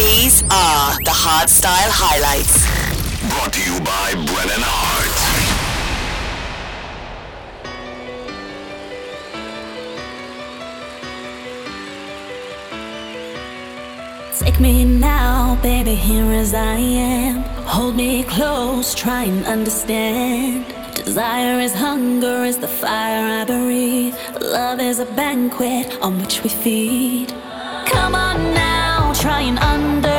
These are the Hardstyle Highlights. Brought to you by Brennan Heart. Take me now, baby, here as I am. Hold me close, try and understand. Desire is hunger, is the fire I breathe. Love is a banquet on which we feed. Come on now try and understand.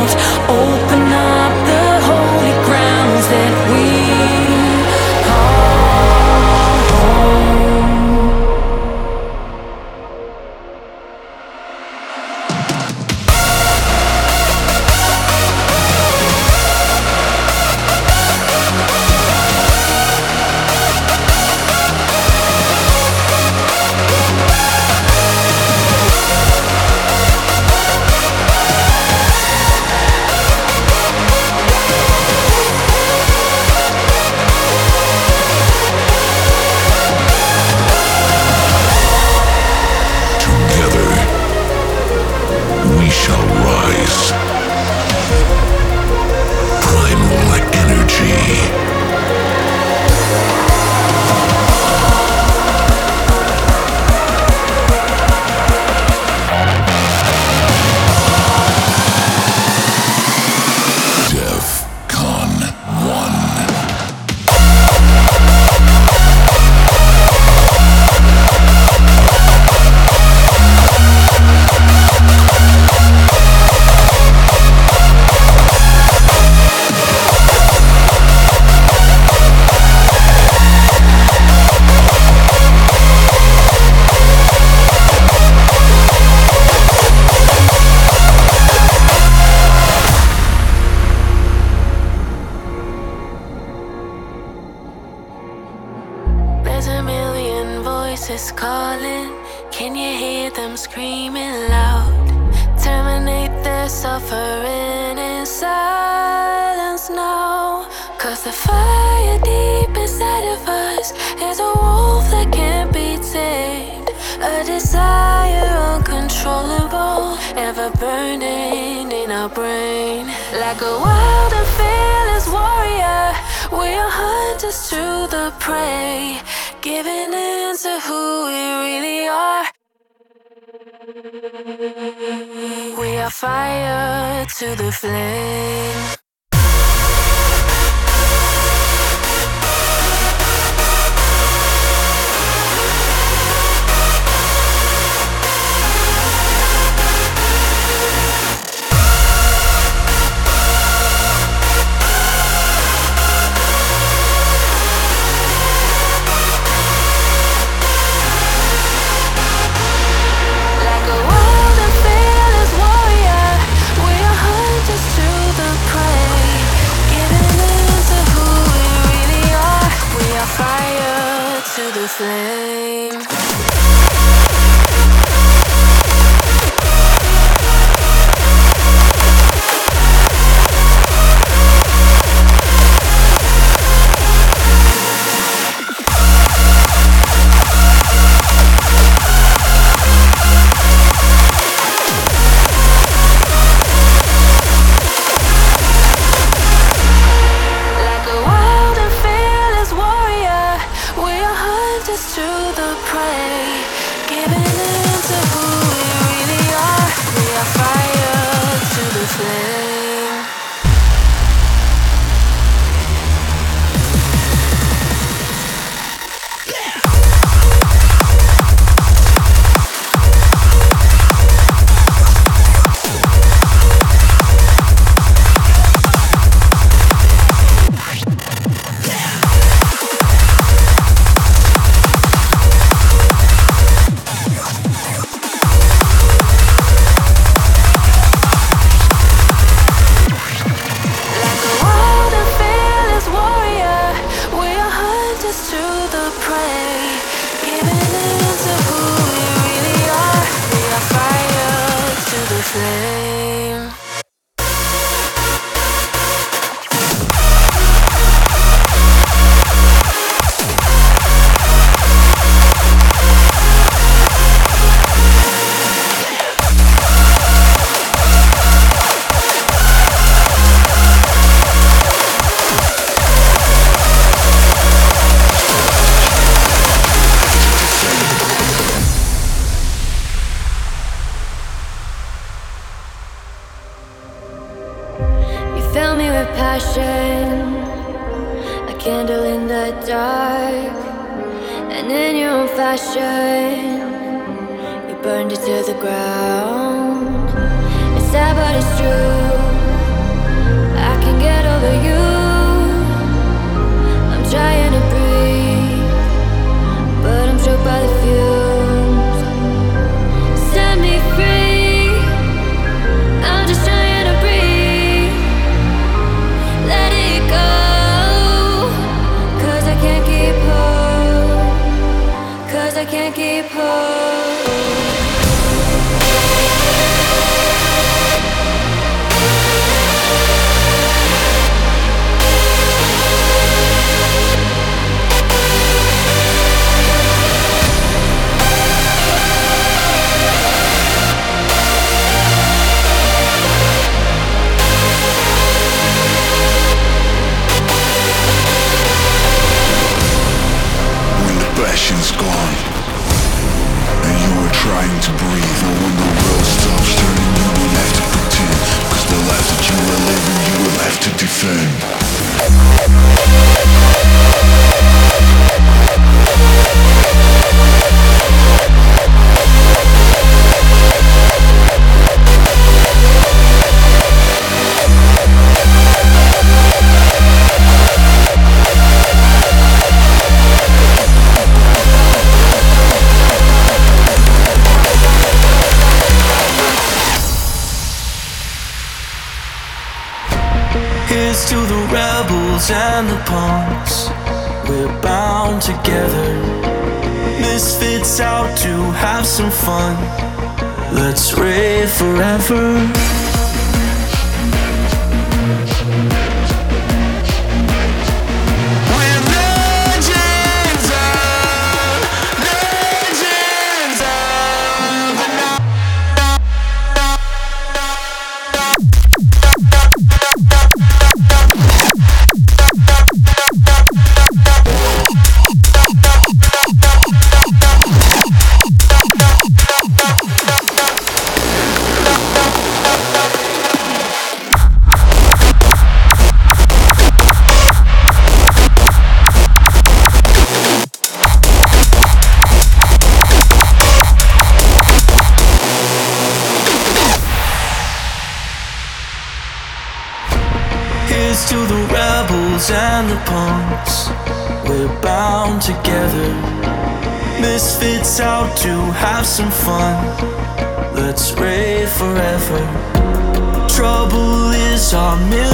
mouth open. Trouble is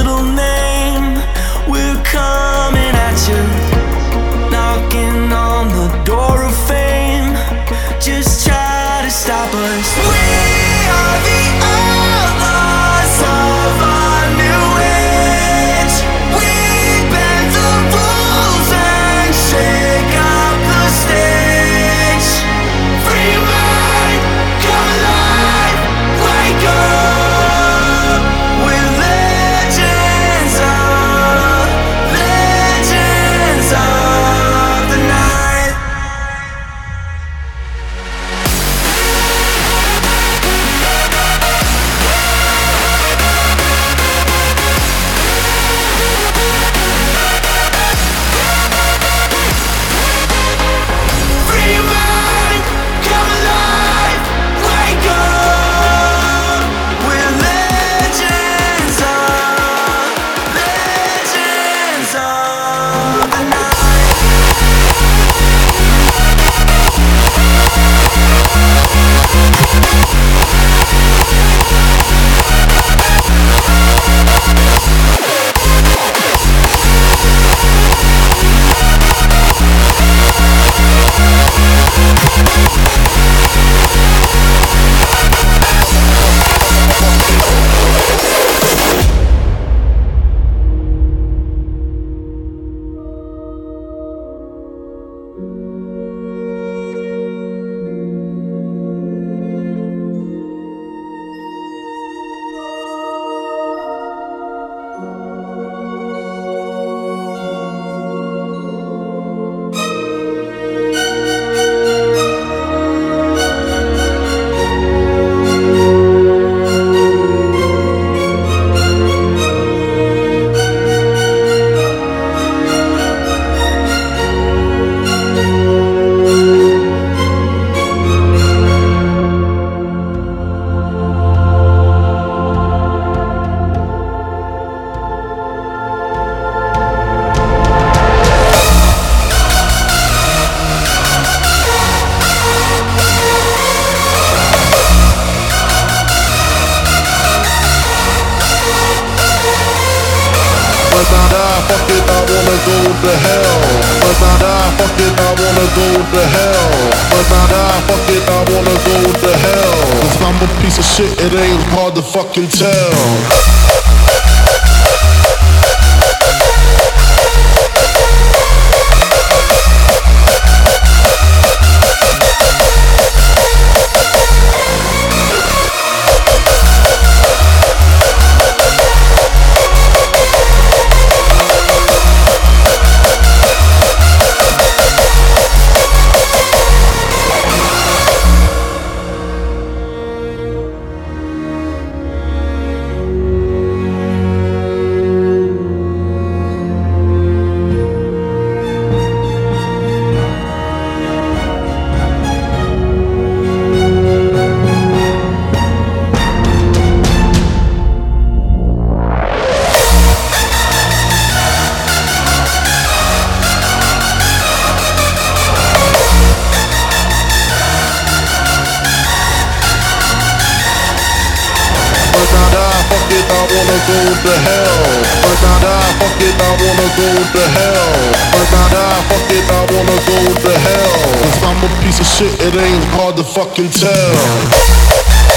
What the hell. Cause I'm a piece of shit, it ain't hard to fucking tell.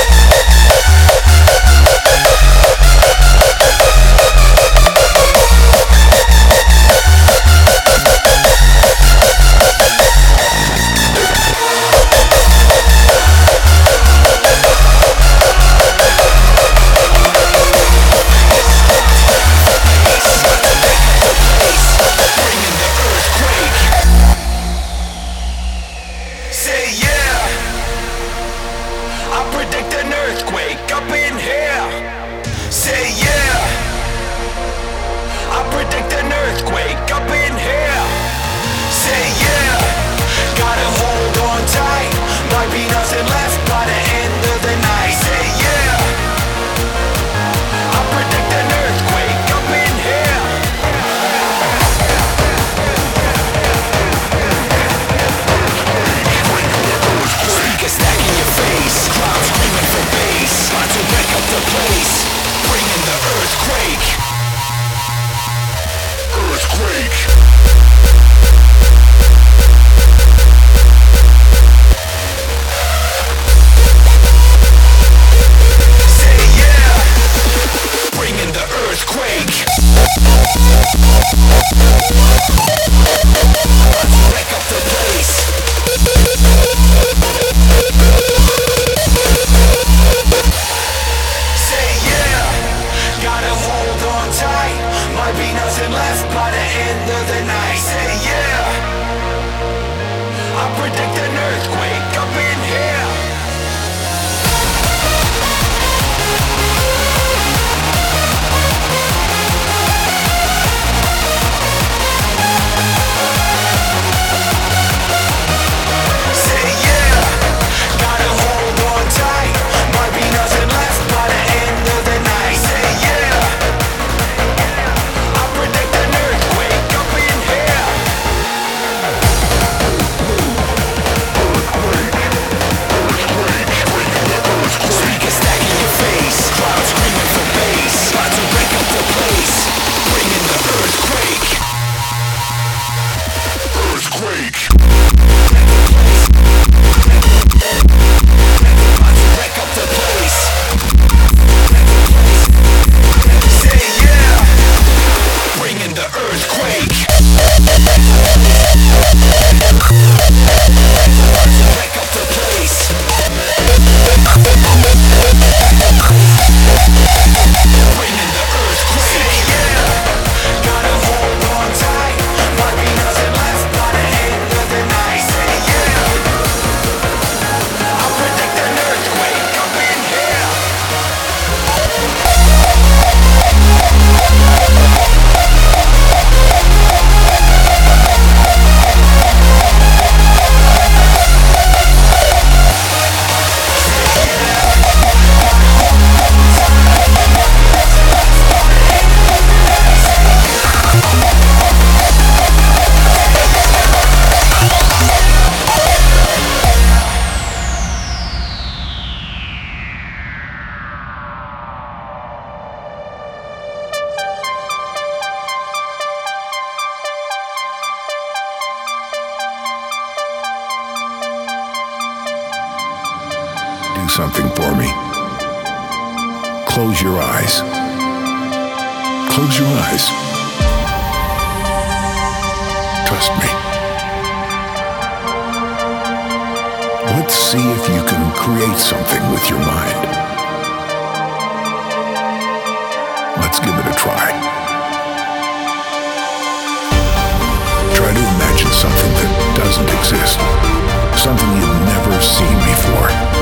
close your eyes. Close your eyes. Trust me. Let's see if you can create something with your mind. Let's give it a try. Try to imagine something that doesn't exist, something you've never seen before.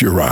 you're right.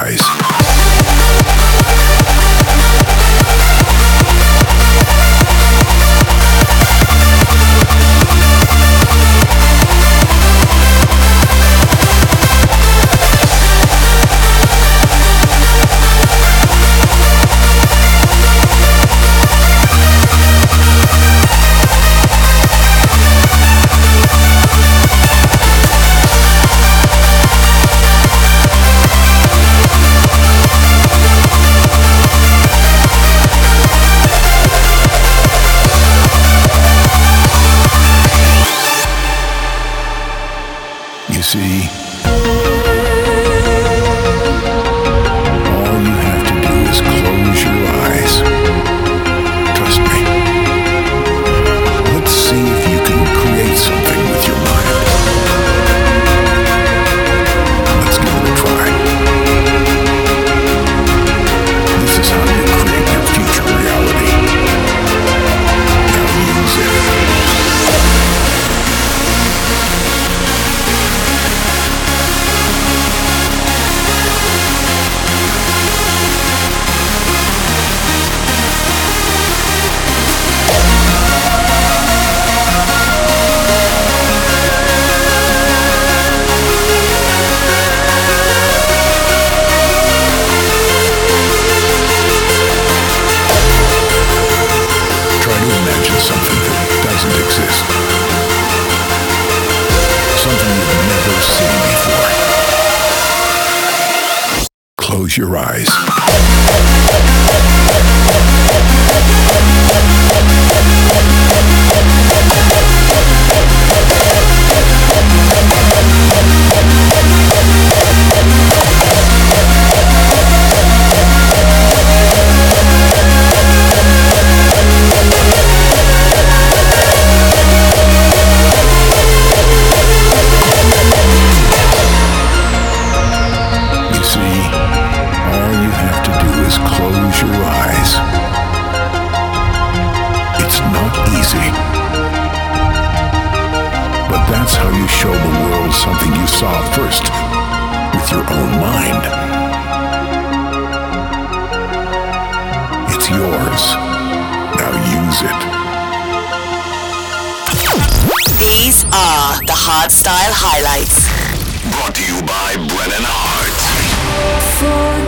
something you saw first with your own mind. It's yours. Now use it. These are the Hardstyle highlights. Brought to you by Brennan Heart.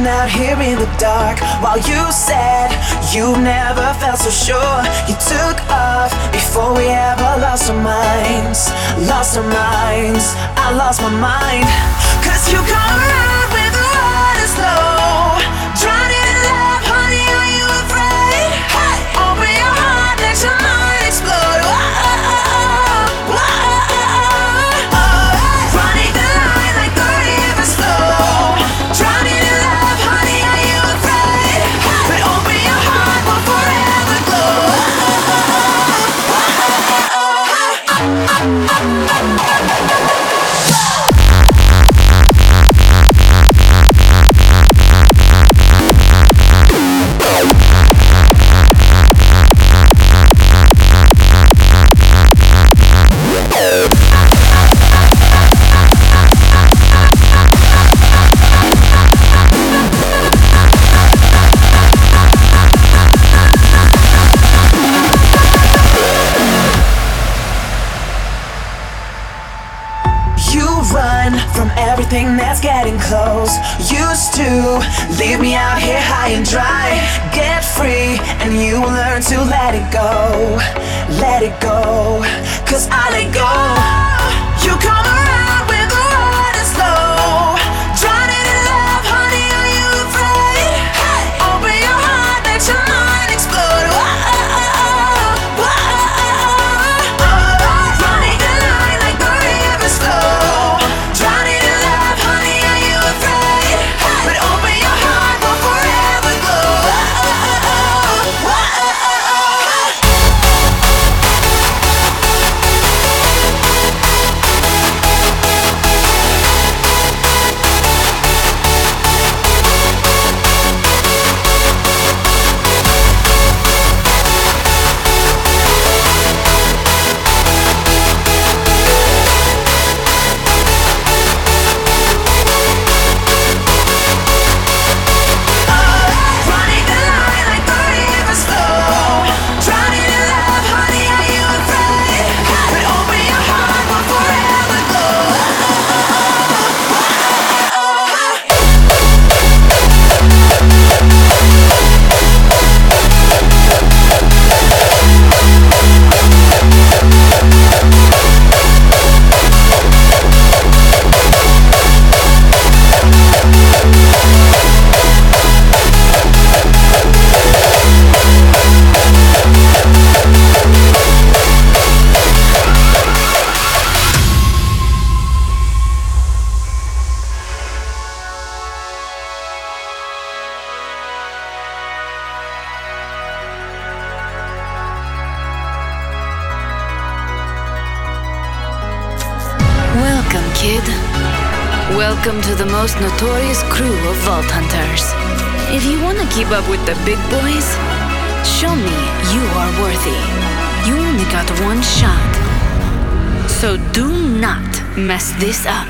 Hiding out here in the dark. While you said you never felt so sure, you took off before we ever lost our minds. Lost our minds, I lost my mind. Cause you come around close. Used to leave me out here high and dry. Get free, and you will learn to let it go. Let it go, cause I let go. You come most notorious crew of Vault Hunters. If you want to keep up with the big boys, show me you are worthy. You only got one shot. So do not mess this up.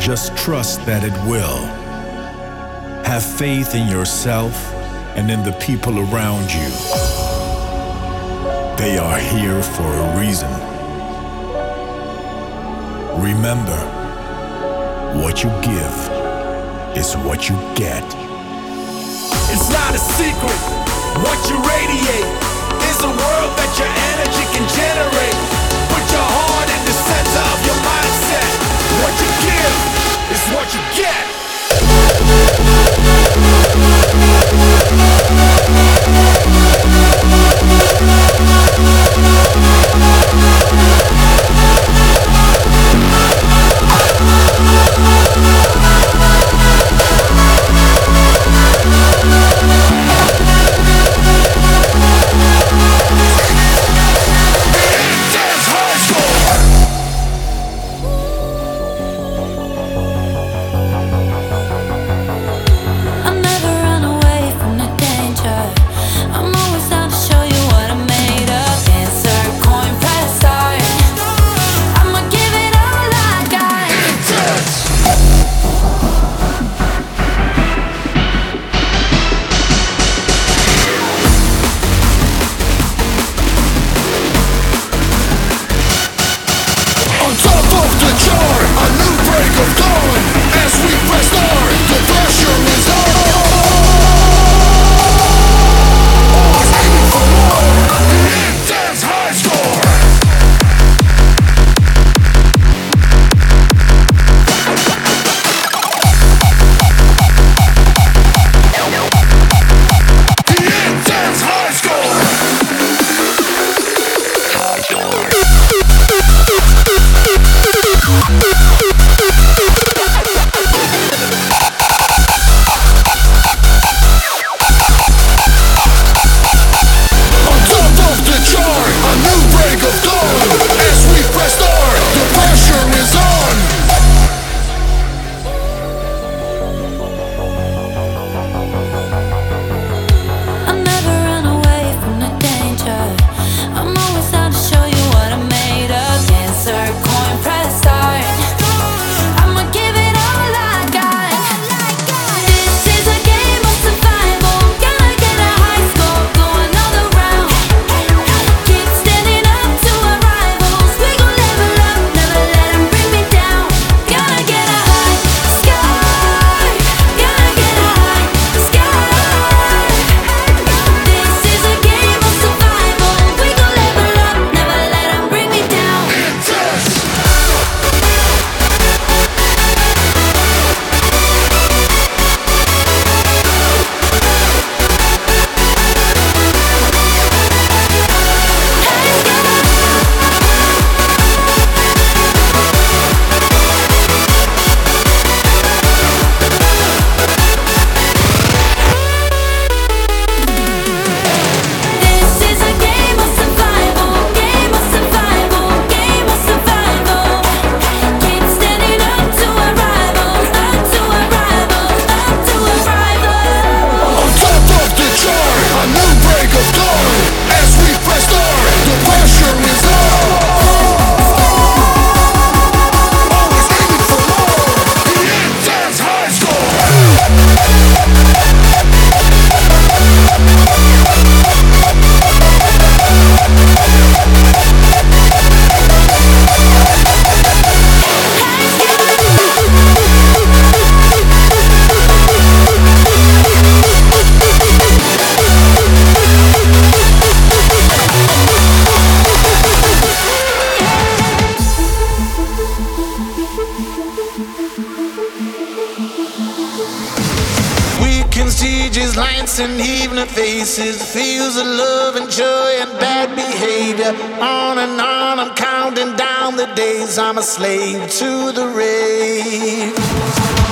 Just trust that it will. Have faith in yourself and in the people around you. They are here for a reason. Remember, what you give is what you get. It's not a secret. What you radiate is a world that your energy can generate. Put your heart in the center of your. What you give is what you get. Faces, feels of love and joy and bad behavior. On and on, I'm counting down the days. I'm a slave to the rave.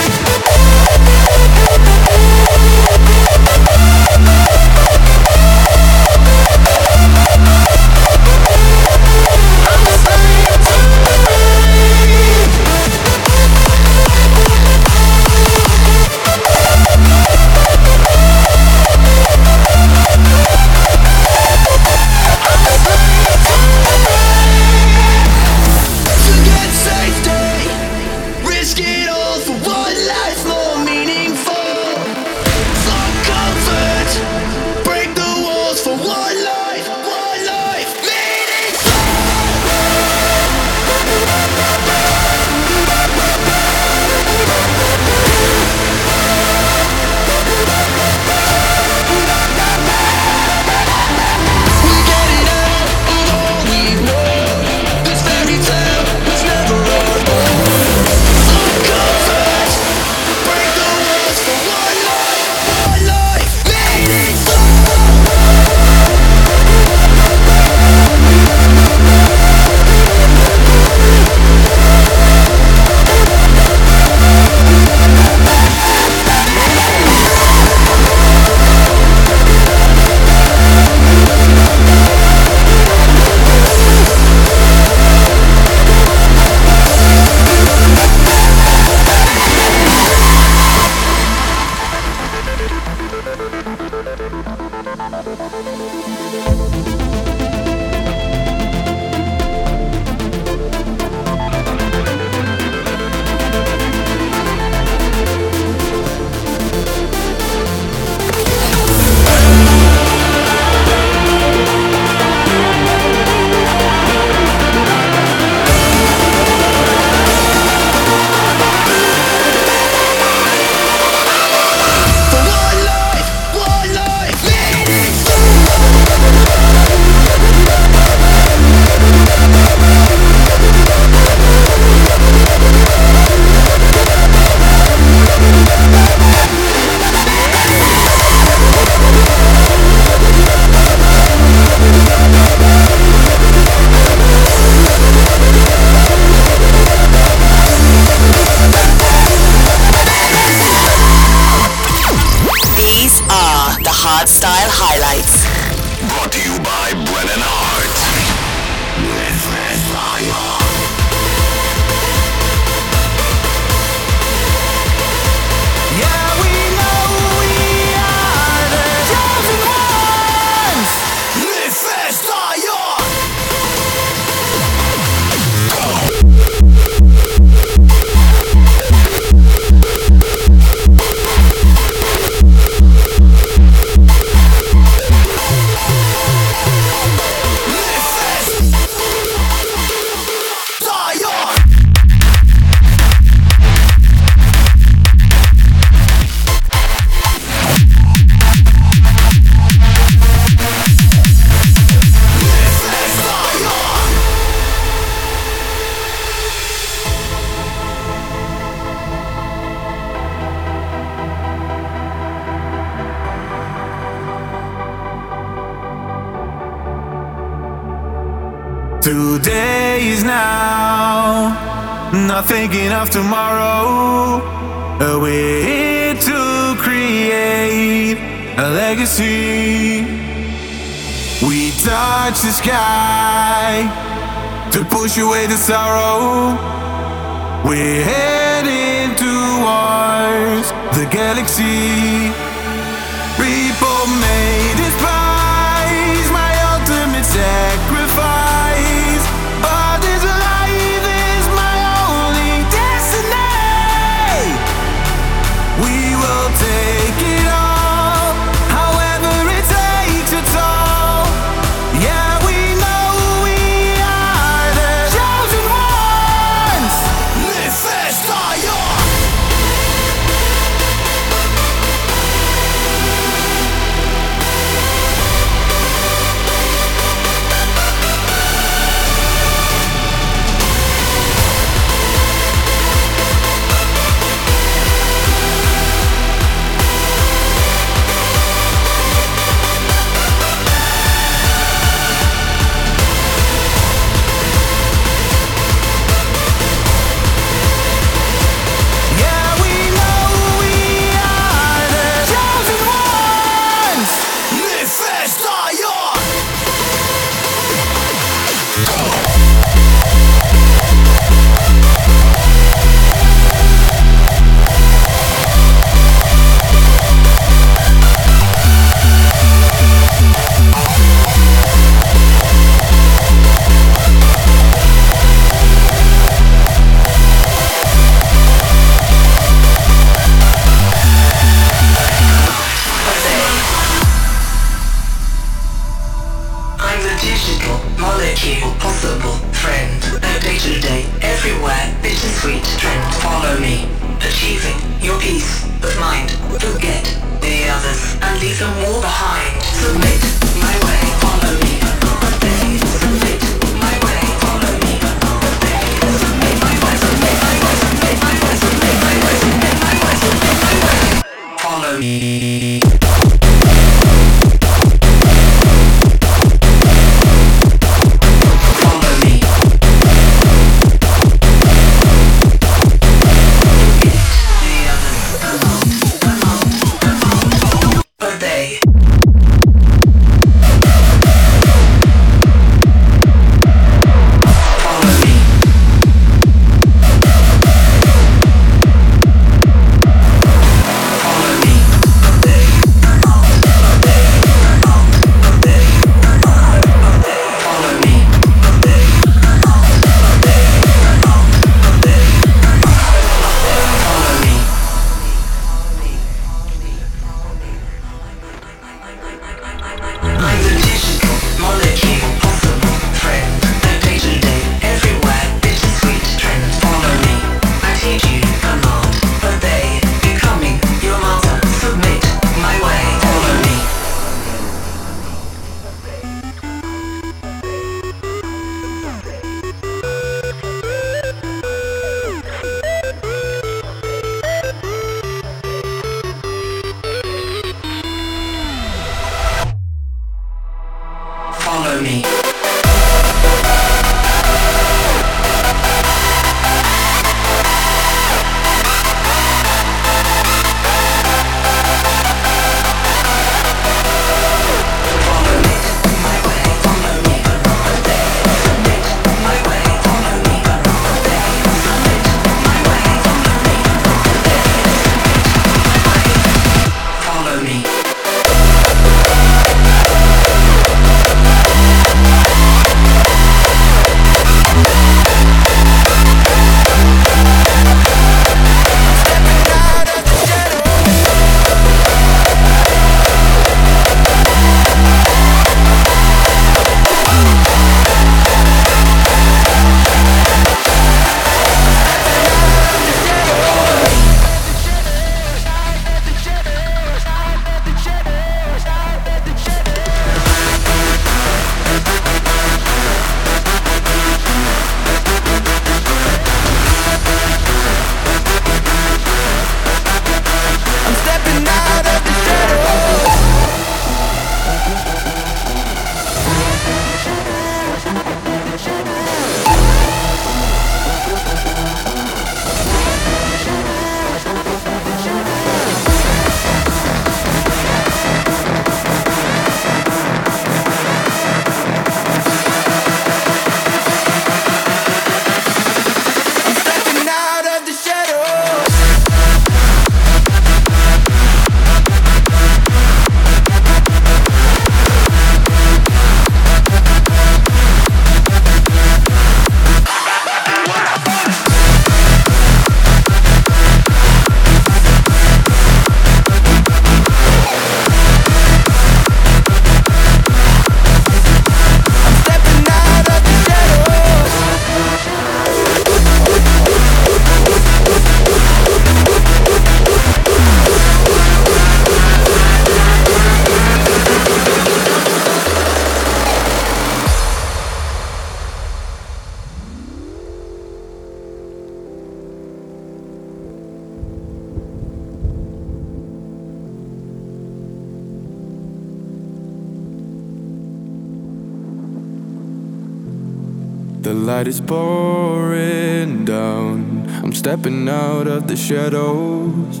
light is pouring down. I'm stepping out of the shadows.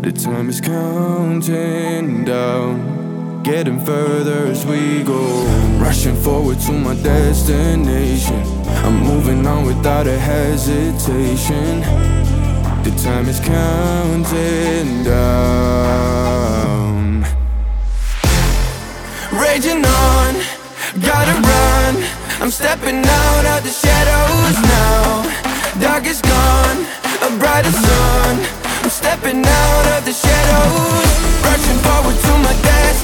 The time is counting down. Getting further as we go. Rushing forward to my destination. I'm moving on without a hesitation. The time is counting down. Raging on, gotta run. I'm stepping out of the dark is gone, a brighter sun. I'm stepping out of the shadows Rushing forward to my destiny.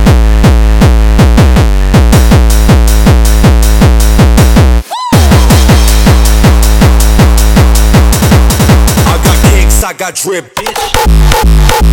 got drip, bitch.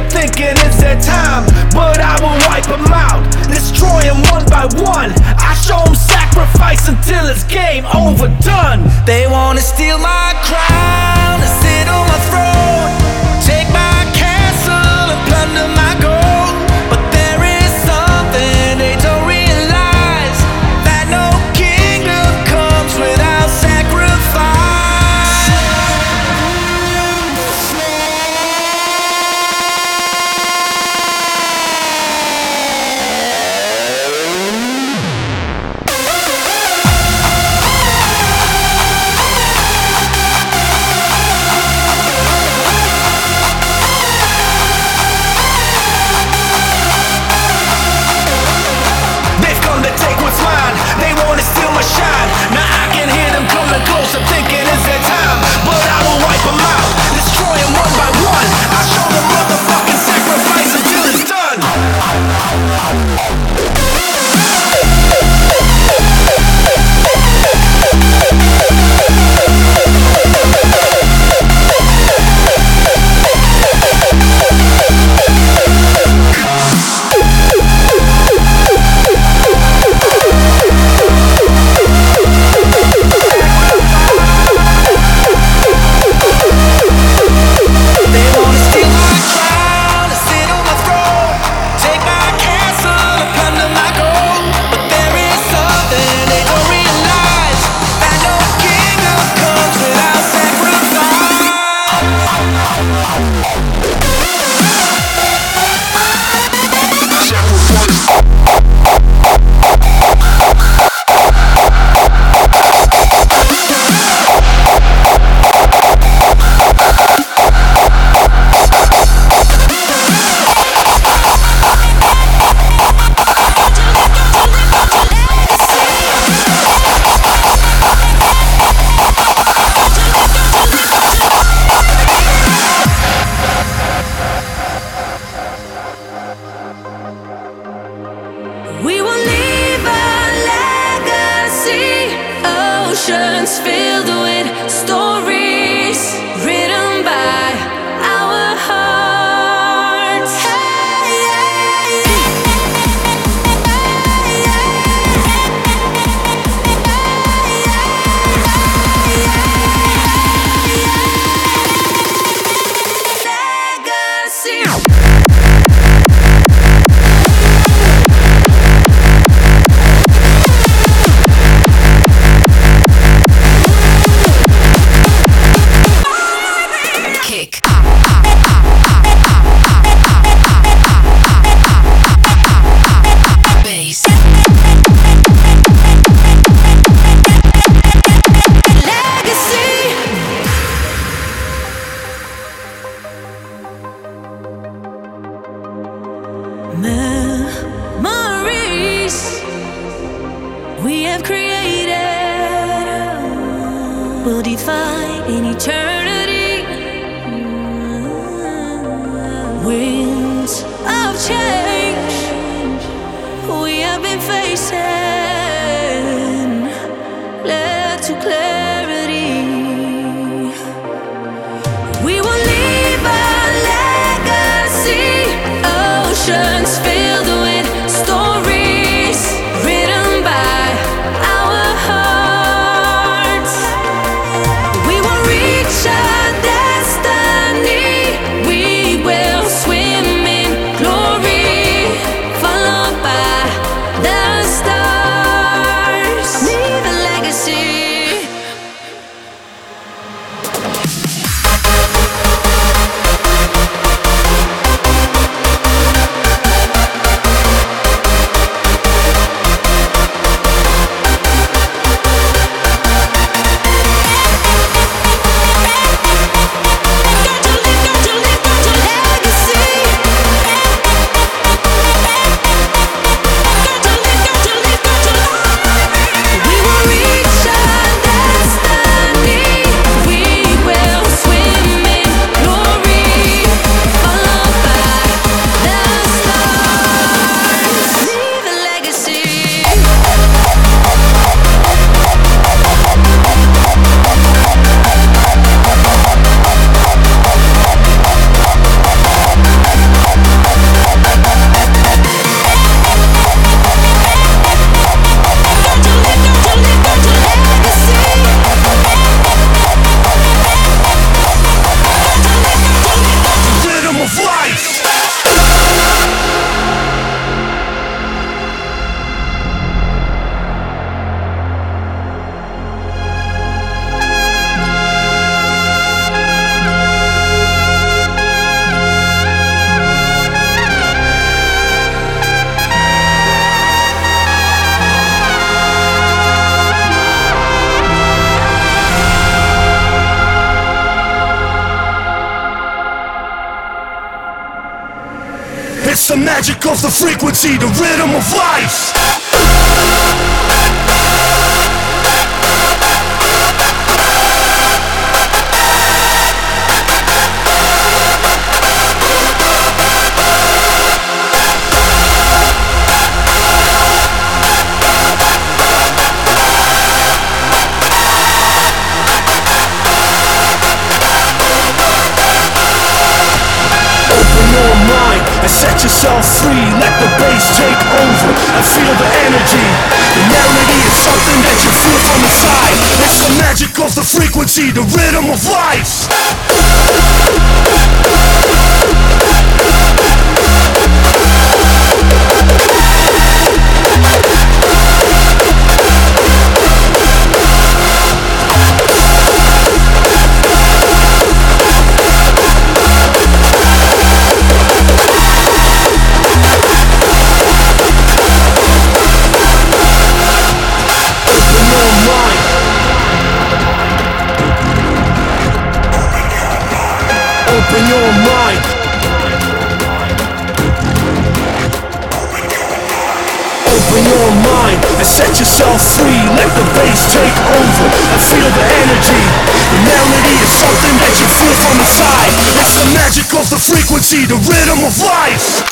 are thinking it's their time, but I will wipe them out, destroy them one by one. I show them sacrifice until it's game overdone. They wanna steal my crown and sit on my throne, take my castle and plunder my. the frequency, the rhythm of life. the frequency, the rhythm of life. feel the energy. The melody is something that you feel from inside. It's the magic of the frequency, the rhythm of life.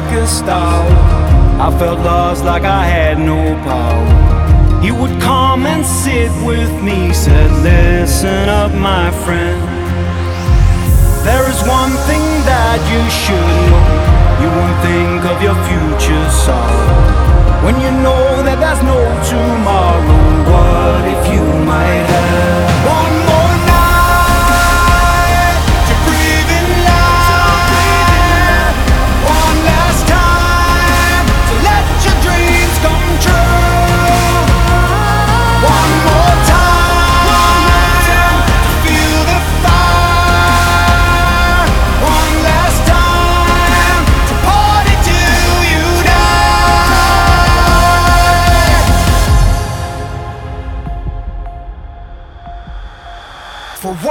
darkest hour, I felt lost like I had no power. He would come and sit with me, said, Listen up, my friend. There is one thing that you should know. You won't think of your future sorrow when you know that there's no tomorrow. What if you might have one?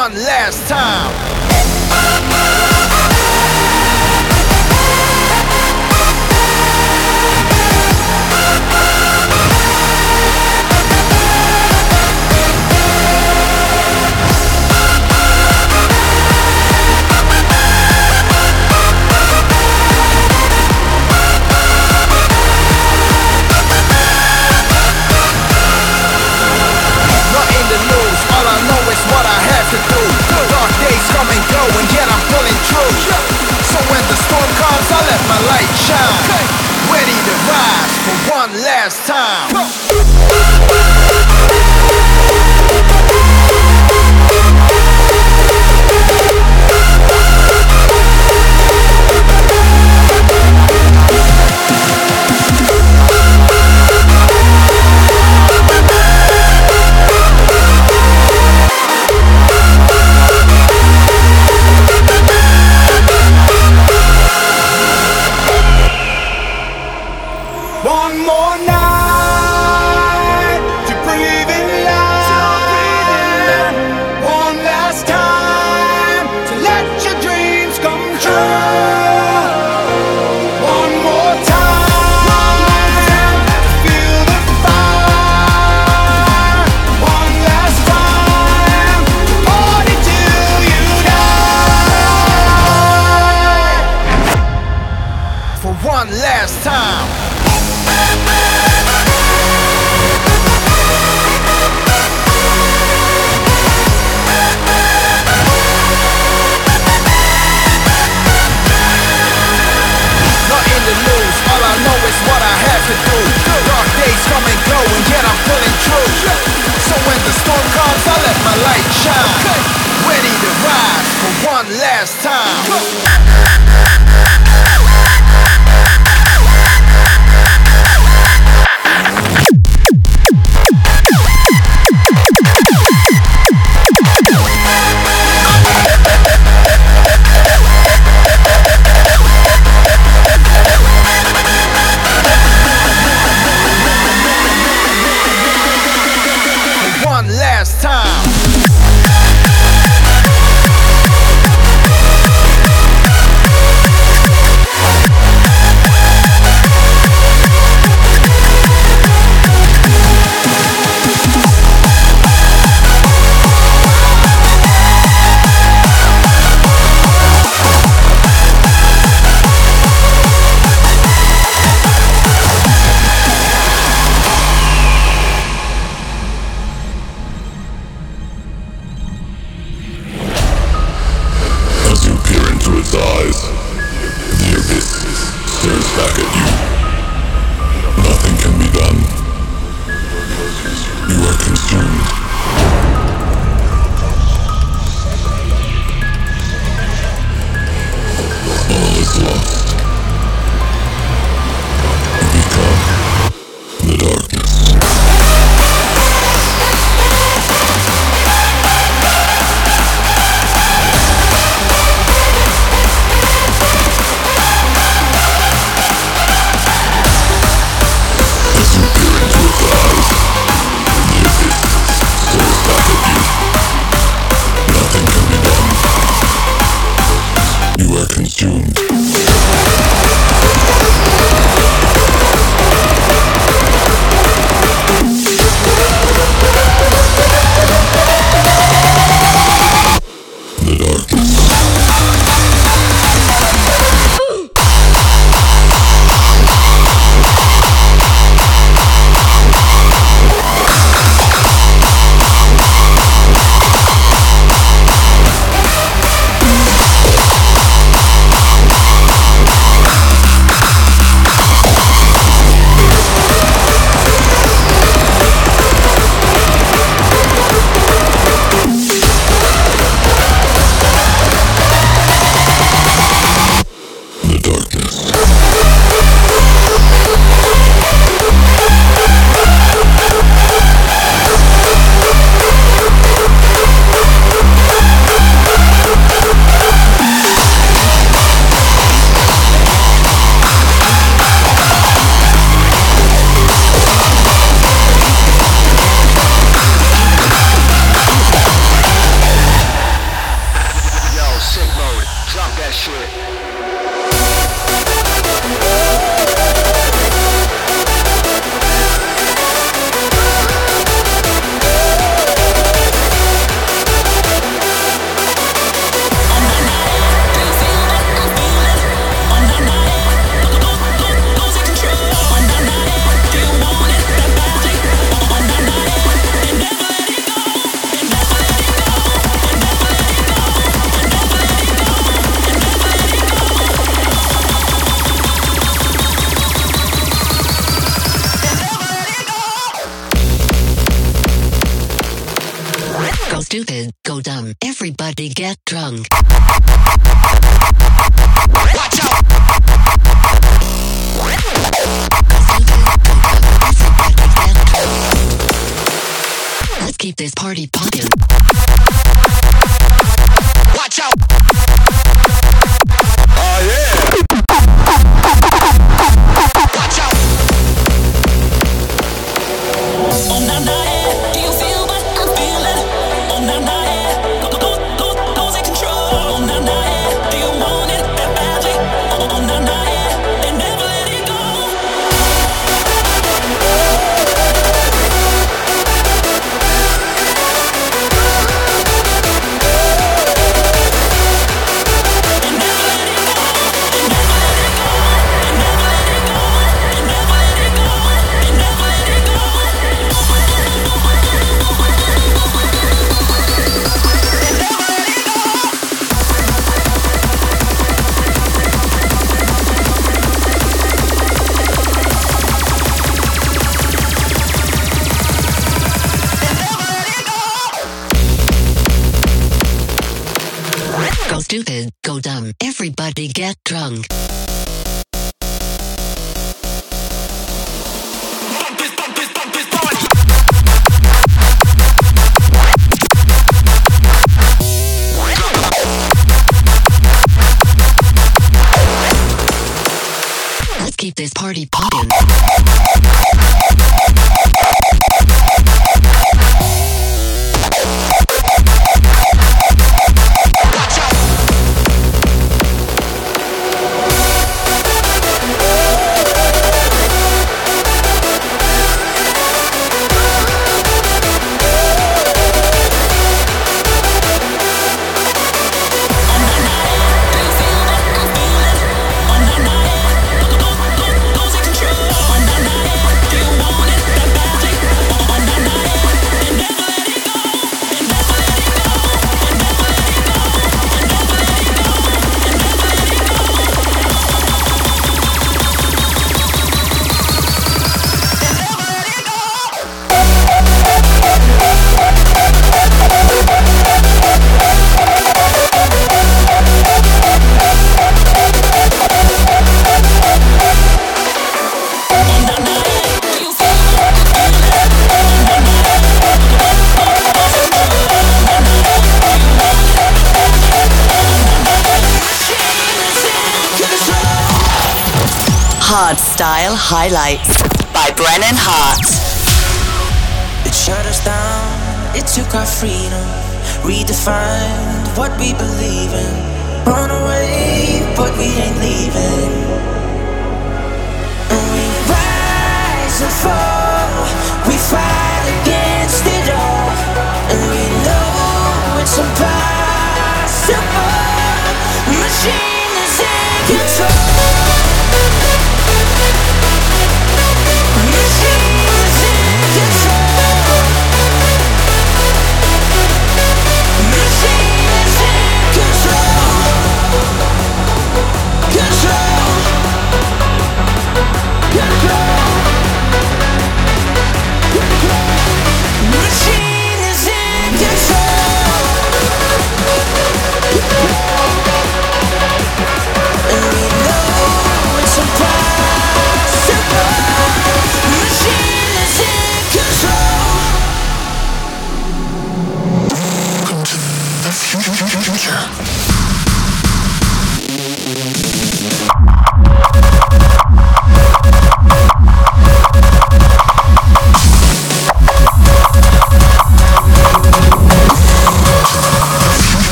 one last time. let my light shine. Ready to rise for one last time.